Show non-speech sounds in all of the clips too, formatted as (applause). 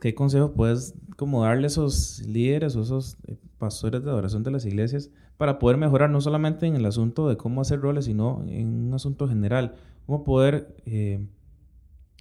¿qué consejo puedes como darle a esos líderes o esos eh, pastores de adoración de las iglesias para poder mejorar no solamente en el asunto de cómo hacer roles, sino en un asunto general? ¿Cómo poder eh,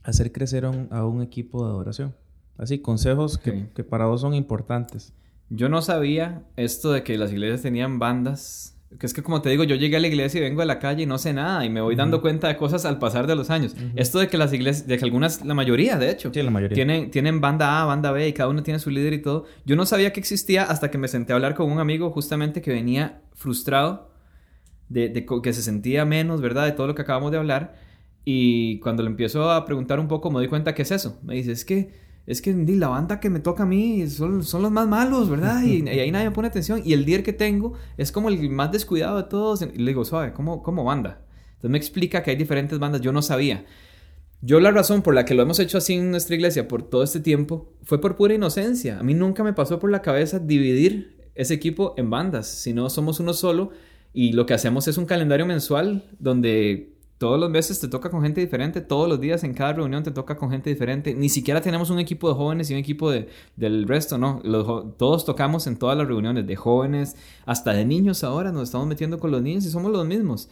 hacer crecer a un, equipo de adoración? Así, consejos que, que para vos son importantes. Yo no sabía esto de que las iglesias tenían bandas que es que como te digo, yo llegué a la iglesia y vengo de la calle y no sé nada y me voy dando cuenta de cosas al pasar de los años. Esto de que las iglesias, de que algunas, la mayoría de hecho, la mayoría. Tienen, tienen banda A, banda B y cada uno tiene su líder y todo. Yo no sabía que existía hasta que me senté a hablar con un amigo justamente que venía frustrado de, de que se sentía menos, ¿verdad? De todo lo que acabamos de hablar. Y cuando le empiezo a preguntar un poco me doy cuenta que es eso. Me dice, es que es que la banda que me toca a mí son, son los más malos, ¿verdad? Y, ahí nadie me pone atención. Y el líder que tengo es como el más descuidado de todos. Y le digo, suave, ¿cómo, ¿cómo banda? Entonces me explica que hay diferentes bandas. Yo no sabía. Yo la razón por la que lo hemos hecho así en nuestra iglesia por todo este tiempo fue por pura inocencia. A mí nunca me pasó por la cabeza dividir ese equipo en bandas, sino somos uno solo y lo que hacemos es un calendario mensual donde todos los meses te toca con gente diferente, todos los días en cada reunión te toca con gente diferente. Ni siquiera tenemos un equipo de jóvenes y un equipo de, del resto, ¿no? todos tocamos en todas las reuniones de jóvenes, hasta de niños ahora, nos estamos metiendo con los niños y somos los mismos.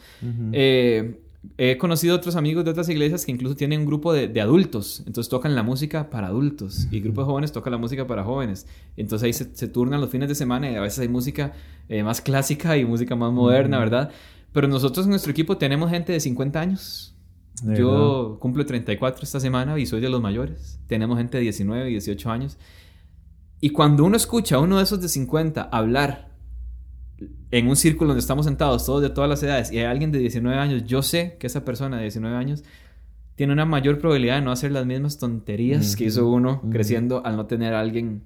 Eh, he conocido otros amigos de otras iglesias que incluso tienen un grupo de, adultos, entonces tocan la música para adultos y el grupo de jóvenes toca la música para jóvenes. Entonces ahí se, turnan los fines de semana y a veces hay música eh, más clásica y música más moderna, ¿verdad? Pero nosotros en nuestro equipo tenemos gente de 50 años. Yo cumplo 34 esta semana y soy de los mayores. Tenemos gente de 19 y 18 años. Y cuando uno escucha a uno de esos de 50 hablar en un círculo donde estamos sentados todos de todas las edades y hay alguien de 19 años, yo sé que esa persona de 19 años tiene una mayor probabilidad de no hacer las mismas tonterías que hizo uno creciendo al no tener a alguien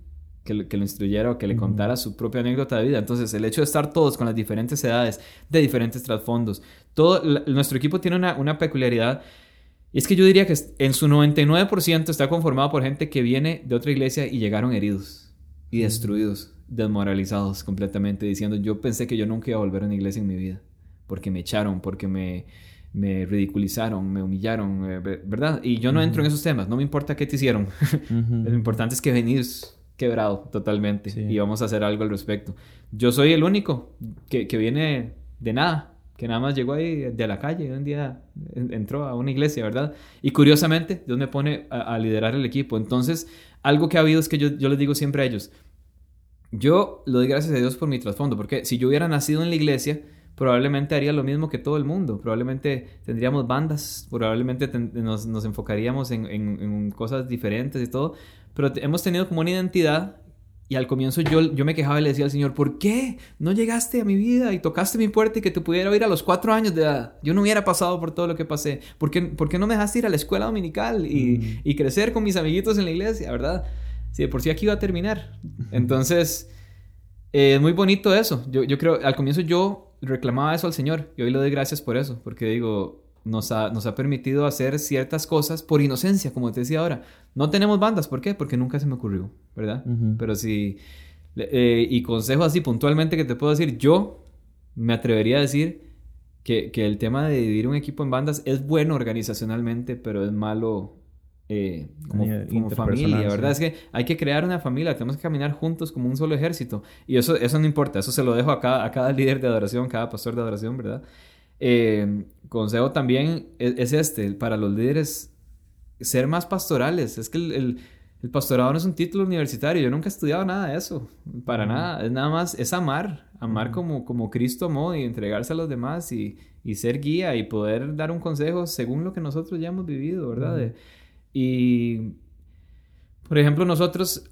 que, lo instruyera o que le contara su propia anécdota de vida. Entonces, el hecho de estar todos con las diferentes edades, de diferentes trasfondos, todo, nuestro equipo tiene una, una peculiaridad. Y es que yo diría que en su 99% está conformado por gente que viene de otra iglesia y llegaron heridos y destruidos, desmoralizados completamente, diciendo, yo pensé que yo nunca iba a volver a una iglesia en mi vida, porque me echaron, porque me, me ridiculizaron, me humillaron, eh, ¿verdad? Y yo no entro en esos temas, no me importa qué te hicieron, (laughs) lo importante es que venís quebrado totalmente y vamos a hacer algo al respecto. Yo soy el único que, que, viene de nada, que nada más llegó ahí de la calle, un día entró a una iglesia, ¿verdad? Y curiosamente, Dios me pone a, liderar el equipo. Entonces, algo que ha habido es que yo, yo les digo siempre a ellos, yo le doy gracias a Dios por mi trasfondo, porque si yo hubiera nacido en la iglesia, probablemente haría lo mismo que todo el mundo. Probablemente tendríamos bandas, probablemente nos, nos, enfocaríamos en, en, en, cosas diferentes y todo. Pero hemos tenido como una identidad y al comienzo yo, yo me quejaba y le decía al Señor, ¿por qué no llegaste a mi vida y tocaste mi puerta y que te pudiera oír a los cuatro años de edad? Yo no hubiera pasado por todo lo que pasé. ¿Por qué, por qué no me dejaste ir a la escuela dominical y, mm. y, crecer con mis amiguitos en la iglesia, verdad? Si de por sí aquí iba a terminar. Entonces, eh, es muy bonito eso. Yo, yo creo, al comienzo yo reclamaba eso al Señor y hoy le doy gracias por eso, porque digo, nos ha, nos ha permitido hacer ciertas cosas por inocencia, como te decía ahora. No tenemos bandas, ¿por qué? Porque nunca se me ocurrió, ¿verdad? Pero si... Eh, y consejo así puntualmente que te puedo decir, yo me atrevería a decir que, que, el tema de dividir un equipo en bandas es bueno organizacionalmente, pero es malo eh, como, como familia, ¿verdad? Es que hay que crear una familia, tenemos que caminar juntos como un solo ejército. Y eso, eso no importa, eso se lo dejo a cada, a cada (laughs) líder de adoración, cada pastor de adoración, ¿verdad? Eh, consejo también es, este, para los líderes, ser más pastorales. Es que el, el, pastorado no es un título universitario, yo nunca he estudiado nada de eso, para nada. Es nada más, es amar, amar como, como Cristo amó y entregarse a los demás y, y, ser guía y poder dar un consejo según lo que nosotros ya hemos vivido, ¿verdad? Y, por ejemplo, nosotros,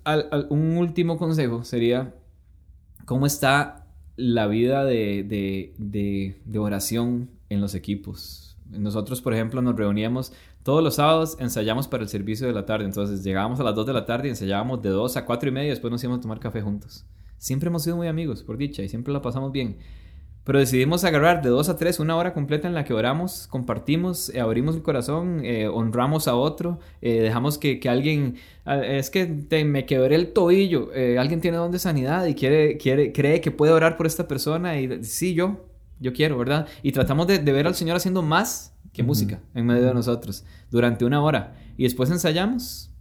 un último consejo sería, ¿cómo está la vida de, de, de, oración en los equipos. Nosotros, por ejemplo, nos reuníamos todos los sábados, ensayamos para el servicio de la tarde. Entonces llegábamos a las 2 de la tarde y ensayábamos de 2 a 4 y media y después nos íbamos a tomar café juntos. Siempre hemos sido muy amigos, por dicha, y siempre la pasamos bien. Pero decidimos agarrar de 2 a 3 una hora completa en la que oramos, compartimos, eh, abrimos el corazón, eh, honramos a otro, eh, dejamos que, que, alguien, ah, es que me quebré el tobillo, alguien tiene don de sanidad y quiere, quiere, cree que puede orar por esta persona y sí, yo, yo quiero, ¿verdad? Y tratamos de, de ver al Señor haciendo más que música en medio de nosotros durante una hora y después ensayamos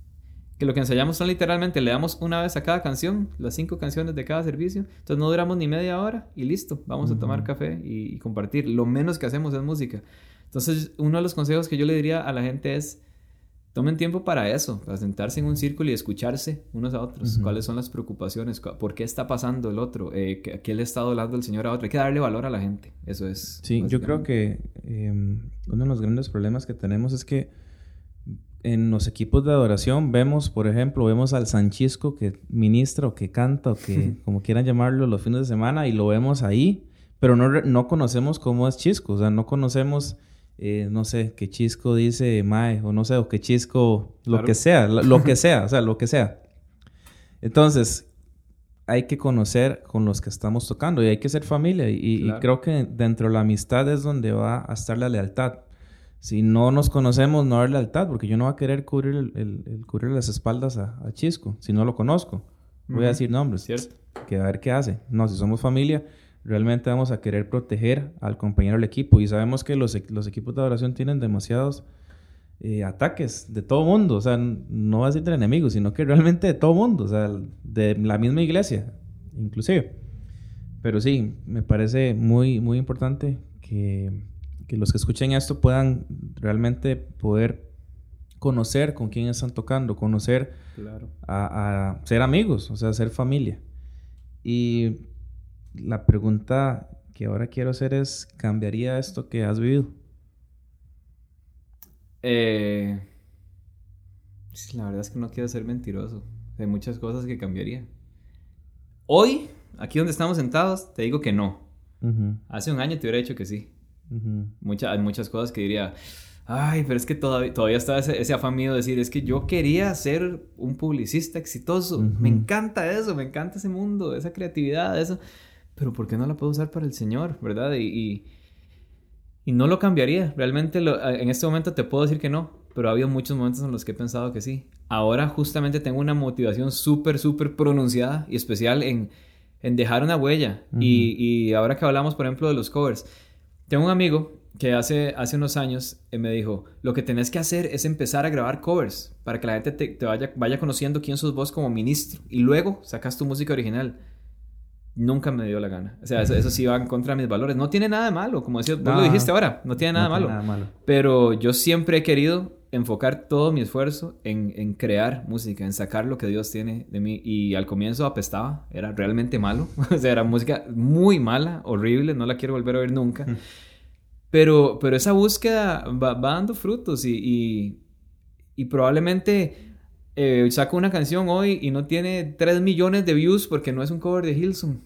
que lo que ensayamos son literalmente, le damos una vez a cada canción, las cinco canciones de cada servicio, entonces no duramos ni media hora y listo, vamos a tomar café y, compartir. Lo menos que hacemos es música. Entonces, uno de los consejos que yo le diría a la gente es, tomen tiempo para eso, para sentarse en un círculo y escucharse unos a otros, cuáles son las preocupaciones, por qué está pasando el otro, eh, qué le está hablando el Señor a otro, hay que darle valor a la gente, eso es. Sí, yo creo que em, uno de los grandes problemas que tenemos es que en los equipos de adoración vemos, por ejemplo, vemos al Sanchisco que ministra o que canta o que (laughs) como quieran llamarlo los fines de semana y lo vemos ahí, pero no, no conocemos cómo es Chisco, o sea, no conocemos, eh, no sé, qué Chisco dice Mae o no sé, o qué Chisco, lo que sea, lo, que (laughs) sea, o sea, lo que sea. Entonces, hay que conocer con los que estamos tocando y hay que ser familia y, y creo que dentro de la amistad es donde va a estar la lealtad si no nos conocemos, no hay lealtad, porque yo no voy a querer cubrir, el, cubrir las espaldas a, Chisco, si no lo conozco. Voy a decir nombres. Cierto. Que a ver qué hace. No, si somos familia, realmente vamos a querer proteger al compañero del equipo. Y sabemos que los, los equipos de adoración tienen demasiados eh, ataques de todo mundo. O sea, no va a decir de enemigos, sino que realmente de todo mundo. O sea, de la misma iglesia, inclusive. Pero sí, me parece muy, muy importante que que los que escuchen esto puedan realmente poder conocer con quién están tocando, conocer a, ser amigos, o sea, ser familia. Y la pregunta que ahora quiero hacer es, ¿cambiaría esto que has vivido? Eh, la verdad es que no quiero ser mentiroso. Hay muchas cosas que cambiaría. Hoy, aquí donde estamos sentados, te digo que no. Hace un año te hubiera dicho que sí hay muchas cosas que diría, ay, pero es que todavía, todavía está ese, afán mío de decir, es que yo quería ser un publicista exitoso. Me encanta eso, me encanta ese mundo, esa creatividad, eso. Pero ¿por qué no la puedo usar para el Señor, verdad? Y, y, no lo cambiaría. Realmente en este momento te puedo decir que no, pero ha habido muchos momentos en los que he pensado que sí. Ahora justamente tengo una motivación súper, súper pronunciada y especial en, en dejar una huella. y, y ahora que hablamos, por ejemplo, de los covers tengo un amigo que hace, hace unos años eh, me dijo, lo que tenés que hacer es empezar a grabar covers para que la gente te, vaya, vaya conociendo quién sos vos como ministro y luego sacas tu música original. Nunca me dio la gana. O sea, eso, sí va en contra de mis valores. No tiene nada de malo, como decías, vos lo dijiste ahora, no tiene nada, malo. nada malo. Pero yo siempre he querido enfocar todo mi esfuerzo en, en, crear música, en sacar lo que Dios tiene de mí. Y al comienzo apestaba, era realmente malo. (laughs) o sea, era música muy mala, horrible, no la quiero volver a oír nunca. pero, pero esa búsqueda va, dando frutos y, y, probablemente eh, saco una canción hoy y no tiene 3 millones de views porque no es un cover de Hilson.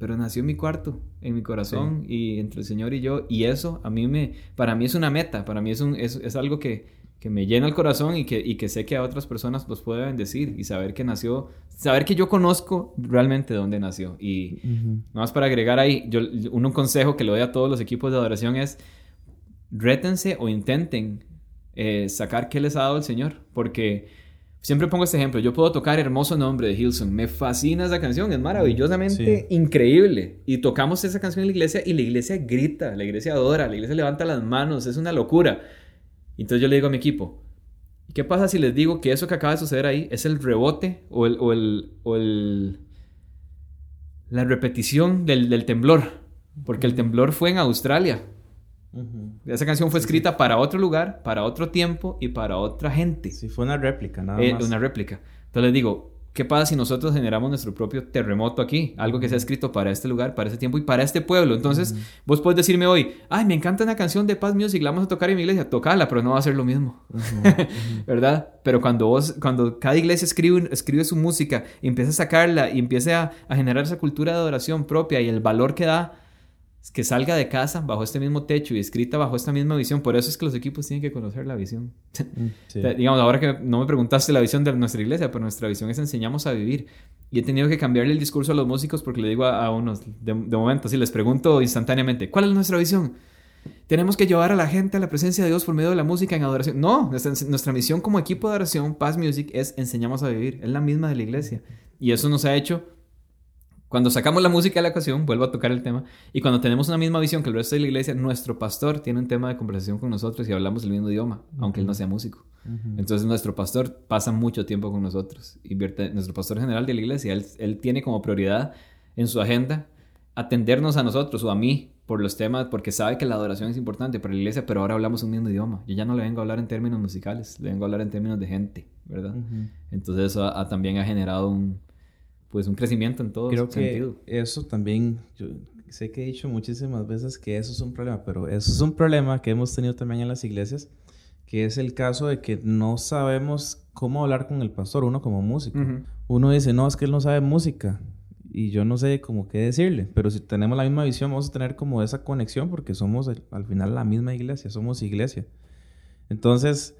Pero nació en mi cuarto, en mi corazón y entre el Señor y yo. Y eso a mí me, para mí es una meta, para mí es, un, es, es algo que, que, me llena el corazón y que, y que sé que a otras personas los puede bendecir y saber que nació, saber que yo conozco realmente dónde nació. Y nada más para agregar ahí, yo, un consejo que le doy a todos los equipos de adoración es, rétense o intenten eh, sacar qué les ha dado el Señor, porque Siempre pongo este ejemplo. Yo puedo tocar Hermoso Nombre de Hilson. Me fascina esa canción. Es maravillosamente increíble. Y tocamos esa canción en la iglesia y la iglesia grita, la iglesia adora, la iglesia levanta las manos. Es una locura. Entonces yo le digo a mi equipo, ¿qué pasa si les digo que eso que acaba de suceder ahí es el rebote o el... O el, o el la repetición del, del temblor? Porque el temblor fue en Australia. Esa canción fue escrita para otro lugar, para otro tiempo y para otra gente. Sí, fue una réplica, nada eh, Una réplica. Entonces les digo, ¿qué pasa si nosotros generamos nuestro propio terremoto aquí? Algo que sea escrito para este lugar, para este tiempo y para este pueblo. Entonces, vos puedes decirme hoy, ay, me encanta una canción de Paz Music, la vamos a tocar en mi iglesia. Tocala, pero no va a ser lo mismo. (laughs) ¿Verdad? Pero cuando vos, cuando cada iglesia escribe, escribe su música y empieza a sacarla y empieza a generar esa cultura de adoración propia y el valor que da que salga de casa bajo este mismo techo y escrita bajo esta misma visión. Por eso es que los equipos tienen que conocer la visión. (laughs) Mm, digamos, ahora que no me preguntaste la visión de nuestra iglesia, pero nuestra visión es enseñamos a vivir. Y he tenido que cambiarle el discurso a los músicos porque le digo a, unos, de, momento, así les pregunto instantáneamente, ¿cuál es nuestra visión? Tenemos que llevar a la gente a la presencia de Dios por medio de la música en adoración. No, nuestra, nuestra misión como equipo de adoración, Paz Music, es enseñamos a vivir. Es la misma de la iglesia. Y eso nos ha hecho cuando sacamos la música de la ocasión, vuelvo a tocar el tema, y cuando tenemos una misma visión que el resto de la iglesia, nuestro pastor tiene un tema de conversación con nosotros y hablamos el mismo idioma, aunque él no sea músico. Entonces nuestro pastor pasa mucho tiempo con nosotros. Invierte, nuestro pastor general de la iglesia, él, él tiene como prioridad en su agenda atendernos a nosotros o a mí por los temas, porque sabe que la adoración es importante para la iglesia, pero ahora hablamos un mismo idioma. Yo ya no le vengo a hablar en términos musicales, le vengo a hablar en términos de gente, ¿verdad? Entonces eso también ha generado un, pues, un crecimiento en todo Creo que eso también, yo sé que he dicho muchísimas veces que eso es un problema, pero eso es un problema que hemos tenido también en las iglesias, que es el caso de que no sabemos cómo hablar con el pastor, uno como músico. Uno dice, no, es que él no sabe música y yo no sé cómo qué decirle, pero si tenemos la misma visión vamos a tener como esa conexión porque somos al final la misma iglesia, somos iglesia. Entonces,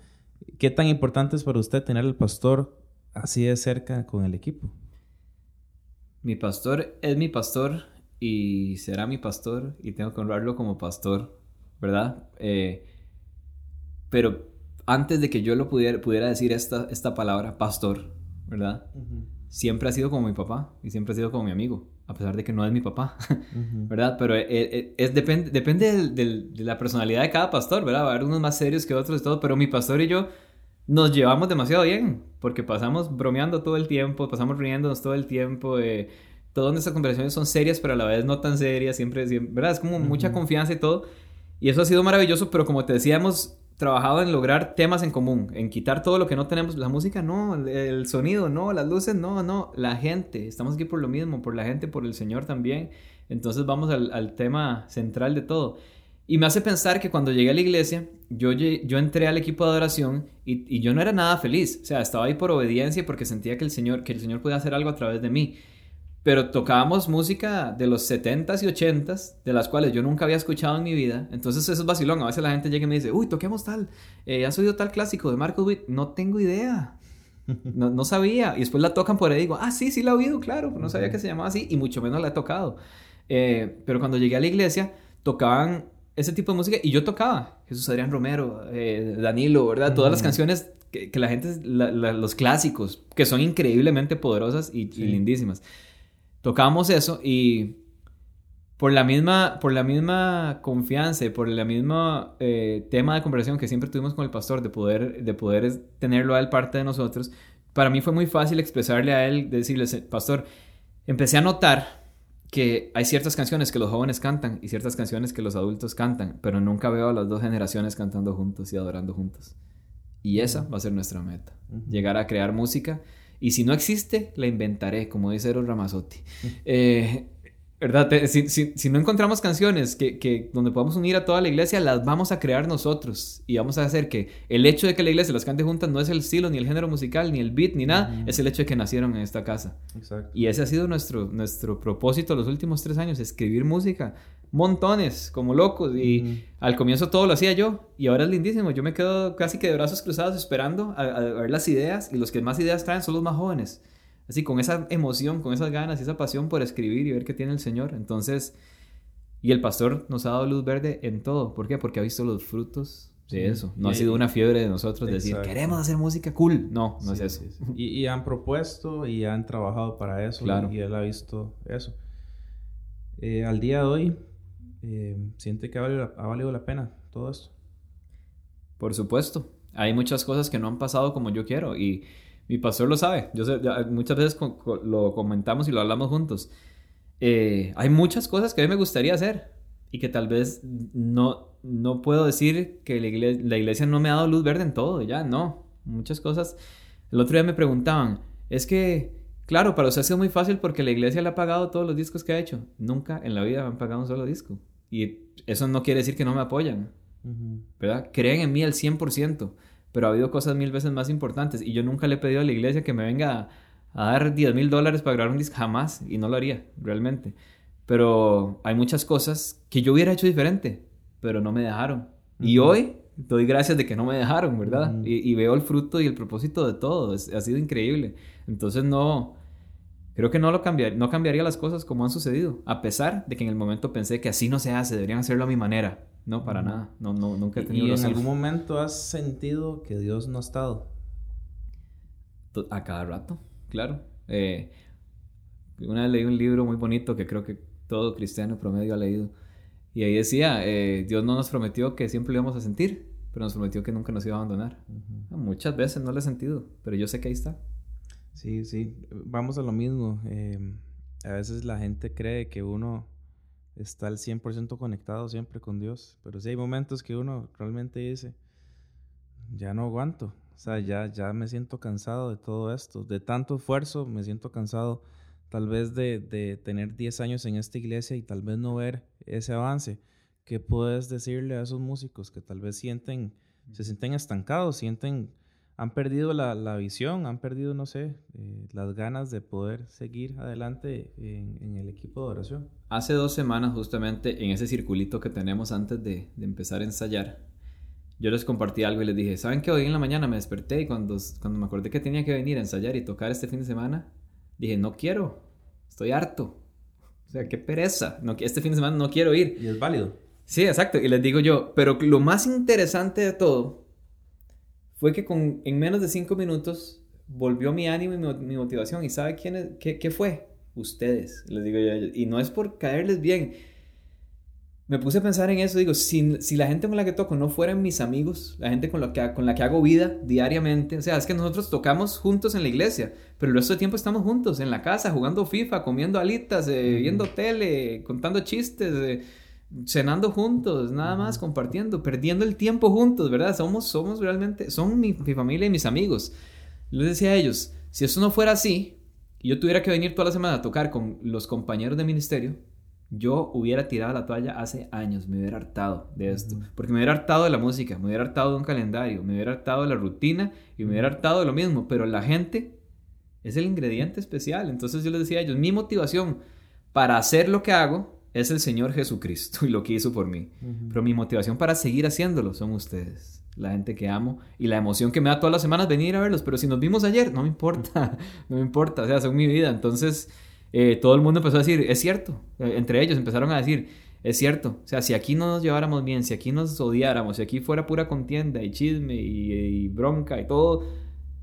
¿qué tan importante es para usted tener al pastor así de cerca con el equipo? Mi pastor es mi pastor y será mi pastor y tengo que honrarlo como pastor, ¿verdad? Eh, pero antes de que yo lo pudiera, pudiera decir esta, esta palabra, pastor, ¿verdad? siempre ha sido como mi papá y siempre ha sido como mi amigo, a pesar de que no es mi papá, (laughs) ¿verdad? Pero eh, eh, es, depende, depende de la personalidad de cada pastor, ¿verdad? Va a haber unos más serios que otros y todo, pero mi pastor y yo nos llevamos demasiado bien, porque pasamos bromeando todo el tiempo, pasamos riéndonos todo el tiempo, eh, todas nuestras conversaciones son serias, pero a la vez no tan serias, siempre, ¿verdad? Es como mucha confianza y todo. Y eso ha sido maravilloso, pero como te decíamos, trabajado en lograr temas en común, en quitar todo lo que no tenemos. La música no, el sonido no, las luces no, no, la gente. Estamos aquí por lo mismo, por la gente, por el Señor también. Entonces vamos al, tema central de todo. Y me hace pensar que cuando llegué a la iglesia, yo, yo entré al equipo de adoración y, y, yo no era nada feliz. O sea, estaba ahí por obediencia porque sentía que el Señor, que el Señor podía hacer algo a través de mí pero tocábamos música de los 70s y 80s, de las cuales yo nunca había escuchado en mi vida. Entonces eso es vacilón. A veces la gente llega y me dice, uy, toquemos tal, eh, ¿has oído tal clásico de Marco Witt? No tengo idea. No, no, sabía. Y después la tocan por ahí y digo, ah, sí, sí la he oído, claro. No sabía que se llamaba así y mucho menos la he tocado. Eh, pero cuando llegué a la iglesia, tocaban ese tipo de música y yo tocaba. Jesús Adrián Romero, eh, Danilo, ¿verdad? Todas las canciones que, la gente, los clásicos, que son increíblemente poderosas y, y lindísimas tocábamos eso y por la misma, por la misma confianza y por el mismo eh, tema de conversación que siempre tuvimos con el pastor, de poder, de poder tenerlo a él parte de nosotros, para mí fue muy fácil expresarle a él, decirle, pastor, empecé a notar que hay ciertas canciones que los jóvenes cantan y ciertas canciones que los adultos cantan, pero nunca veo a las dos generaciones cantando juntos y adorando juntos. Y esa va a ser nuestra meta, llegar a crear música y si no existe, la inventaré, como dice Eros Ramazzotti. Eh, ¿Verdad? Si, si, no encontramos canciones que, que, donde podamos unir a toda la iglesia, las vamos a crear nosotros. Y vamos a hacer que el hecho de que la iglesia las cante juntas no es el estilo, ni el género musical, ni el beat, ni nada. Es el hecho de que nacieron en esta casa. Exacto. Y ese ha sido nuestro, nuestro propósito los últimos tres años, escribir música montones, como locos. Y al comienzo todo lo hacía yo. Y ahora es lindísimo. Yo me quedo casi que de brazos cruzados esperando a, ver las ideas. Y los que más ideas traen son los más jóvenes. Así, con esa emoción, con esas ganas y esa pasión por escribir y ver qué tiene el Señor. Entonces, y el pastor nos ha dado luz verde en todo. ¿Por qué? Porque ha visto los frutos de eso. No ha sido una fiebre de nosotros decir, queremos hacer música cool. No, no es eso. Y, han propuesto y han trabajado para eso. Claro. Y, él ha visto eso. Eh, al día de hoy, eh, siente que ha valido, la, pena todo esto. Por supuesto. Hay muchas cosas que no han pasado como yo quiero y mi pastor lo sabe. Yo muchas veces lo comentamos y lo hablamos juntos. Eh, hay muchas cosas que a mí me gustaría hacer y que tal vez no, no puedo decir que la iglesia, la iglesia no me ha dado luz verde en todo, ya no. Muchas cosas. El otro día me preguntaban, es que Claro, para usted ha sido muy fácil porque la iglesia le ha pagado todos los discos que ha hecho. Nunca en la vida me han pagado un solo disco. Y eso no quiere decir que no me apoyan. ¿Verdad? Creen en mí al 100%. Pero ha habido cosas mil veces más importantes. Y yo nunca le he pedido a la iglesia que me venga a, dar 10 mil dólares para grabar un disco. Jamás. Y no lo haría, realmente. Pero hay muchas cosas que yo hubiera hecho diferente. Pero no me dejaron. Y hoy doy gracias de que no me dejaron, ¿verdad? y, veo el fruto y el propósito de todo. ha sido increíble. Entonces no Creo que no, lo cambiar, no cambiaría las cosas como han sucedido, a pesar de que en el momento pensé que así no se hace, deberían hacerlo a mi manera. No, para nada. No, no, nunca he tenido ¿Y en algún momento has sentido que Dios no ha estado? A cada rato, claro. Eh, una vez leí un libro muy bonito que creo que todo cristiano promedio ha leído. Y ahí decía, eh, Dios no nos prometió que siempre lo íbamos a sentir, pero nos prometió que nunca nos iba a abandonar. Muchas veces no lo he sentido, pero yo sé que ahí está. Sí, sí, vamos a lo mismo. Em, a veces la gente cree que uno está al 100% conectado siempre con Dios, pero sí hay momentos que uno realmente dice, ya no aguanto, o sea, ya, ya me siento cansado de todo esto, de tanto esfuerzo, me siento cansado tal vez de, de tener 10 años en esta iglesia y tal vez no ver ese avance. ¿Qué puedes decirle a esos músicos que tal vez sienten, se sienten estancados, sienten han perdido la, la, visión, han perdido, no sé, eh, las ganas de poder seguir adelante en, en, el equipo de oración. Hace dos semanas, justamente en ese circulito que tenemos antes de, de, empezar a ensayar, yo les compartí algo y les dije, ¿saben que hoy en la mañana me desperté y cuando, cuando me acordé que tenía que venir a ensayar y tocar este fin de semana, dije, no quiero, estoy harto. O sea, qué pereza, no, este fin de semana no quiero ir. Y es válido. Sí, exacto. Y les digo yo, pero lo más interesante de todo fue que con, en menos de cinco minutos volvió mi ánimo y mi, motivación. ¿Y sabe quién qué, qué, fue? Ustedes, les digo yo. Y no es por caerles bien. Me puse a pensar en eso, digo, si, si la gente con la que toco no fueran mis amigos, la gente con la, que, con la que hago vida diariamente, o sea, es que nosotros tocamos juntos en la iglesia, pero el resto del tiempo estamos juntos, en la casa, jugando FIFA, comiendo alitas, eh, viendo tele, contando chistes, eh, cenando juntos, nada más compartiendo, perdiendo el tiempo juntos, ¿verdad? Somos, somos realmente, son mi, familia y mis amigos. Les decía a ellos, si eso no fuera así, y yo tuviera que venir toda la semana a tocar con los compañeros de ministerio, yo hubiera tirado la toalla hace años, me hubiera hartado de esto, porque me hubiera hartado de la música, me hubiera hartado de un calendario, me hubiera hartado de la rutina y me hubiera hartado de lo mismo, pero la gente es el ingrediente especial, entonces yo les decía a ellos, mi motivación para hacer lo que hago es el Señor Jesucristo (laughs) y lo que hizo por mí. Pero mi motivación para seguir haciéndolo son ustedes, la gente que amo y la emoción que me da todas las semanas venir a verlos. Pero si nos vimos ayer, no me importa, (laughs) no me importa, o sea, son mi vida. Entonces, eh, todo el mundo empezó a decir, es cierto. Eh, entre ellos empezaron a decir, es cierto. O sea, si aquí no nos lleváramos bien, si aquí nos odiáramos, si aquí fuera pura contienda y chisme y bronca y todo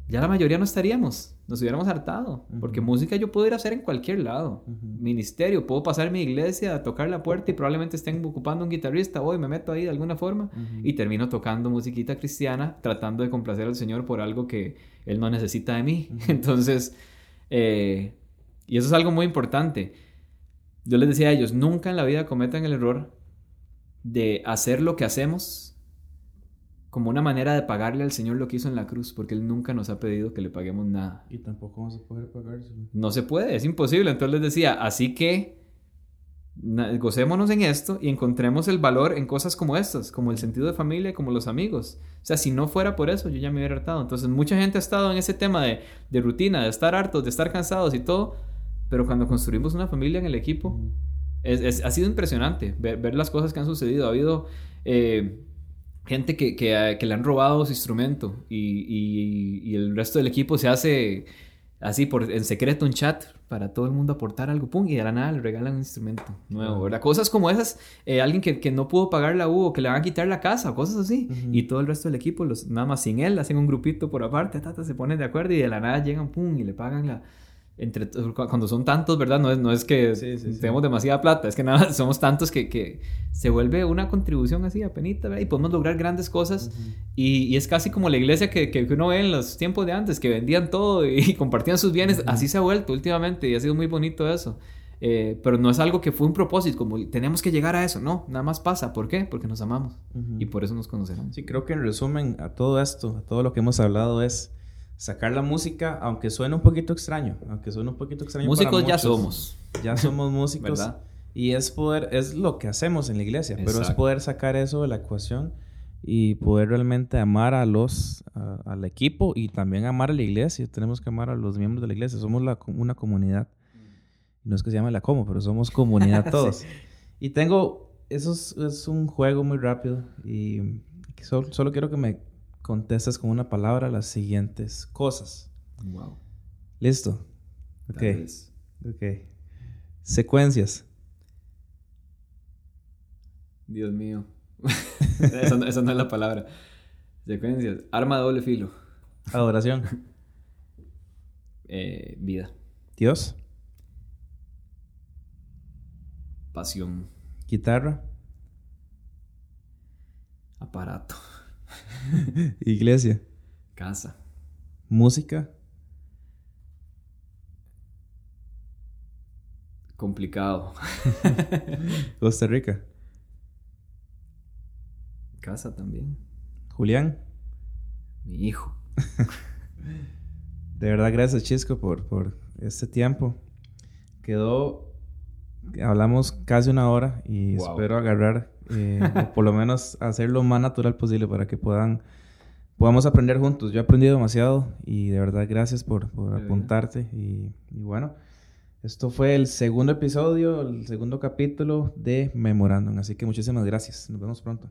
ya la mayoría no estaríamos, nos hubiéramos hartado, porque música yo puedo ir a hacer en cualquier lado. Ministerio, puedo pasar mi iglesia a tocar la puerta y probablemente estén ocupando un guitarrista, hoy me meto ahí de alguna forma y termino tocando musiquita cristiana, tratando de complacer al Señor por algo que Él no necesita de mí. (laughs) Entonces, eh, y eso es algo muy importante. Yo les decía a ellos, nunca en la vida cometan el error de hacer lo que hacemos como una manera de pagarle al Señor lo que hizo en la cruz, porque Él nunca nos ha pedido que le paguemos nada. Y tampoco vamos a poder pagárselo. No se puede, es imposible. Entonces les decía, así que gocémonos en esto y encontremos el valor en cosas como estas, como el sentido de familia, como los amigos. O sea, si no fuera por eso, yo ya me hubiera hartado. Entonces, mucha gente ha estado en ese tema de, de rutina, de estar hartos, de estar cansados y todo, pero cuando construimos una familia en el equipo, es, ha sido impresionante ver, ver, las cosas que han sucedido. Ha habido... Eh, gente que, que, que, le han robado su instrumento y, y, y, el resto del equipo se hace así por en secreto un chat para todo el mundo aportar algo, pum, y de la nada le regalan un instrumento nuevo, ¿verdad? Cosas como esas, eh, alguien que, que, no pudo pagar la U o que le van a quitar la casa, cosas así, y todo el resto del equipo, los, nada más sin él, hacen un grupito por aparte, tata, se ponen de acuerdo y de la nada llegan, pum, y le pagan la, entre, cuando son tantos, ¿verdad? No es, no es que tenemos demasiada plata, es que nada, (laughs) somos tantos que, que, se vuelve una contribución así a penita, ¿verdad? Y podemos lograr grandes cosas. y, y, es casi como la iglesia que, que, uno ve en los tiempos de antes, que vendían todo y, (laughs) compartían sus bienes. Así se ha vuelto últimamente y ha sido muy bonito eso. Eh, pero no es algo que fue un propósito, como tenemos que llegar a eso, no, nada más pasa. ¿Por qué? Porque nos amamos y por eso nos conocemos. Sí, creo que en resumen a todo esto, a todo lo que hemos hablado es sacar la música, aunque suene un poquito extraño, aunque suene un poquito extraño. Músicos ya somos. Ya somos músicos. ¿verdad? Y es poder, es lo que hacemos en la iglesia, pero es poder sacar eso de la ecuación y poder realmente amar a los, al equipo y también amar a la iglesia. Tenemos que amar a los miembros de la iglesia. Somos la, una comunidad. No es que se llame la como, pero somos comunidad (laughs) todos. Y tengo, eso es, un juego muy rápido y solo quiero que me contestas con una palabra las siguientes cosas. Wow. ¿Listo? Ok. Ok. Secuencias. Dios mío. (laughs) esa, no, es la palabra. Secuencias. Arma de doble filo. Adoración. (laughs) eh, vida. Dios. Pasión. Guitarra. Aparato. (laughs) Iglesia. Casa. Música. Complicado. (laughs) Costa Rica. Casa también. Julián. Mi hijo. (laughs) De verdad, gracias Chisco por, por este tiempo. Quedó, hablamos casi una hora y Wow. espero agarrar, eh, o por lo menos hacer lo más natural posible para que puedan, podamos aprender juntos. Yo he aprendido demasiado y de verdad gracias por, apuntarte. Y, y bueno, esto fue el segundo episodio, el segundo capítulo de Memorándum. Así que muchísimas gracias. Nos vemos pronto.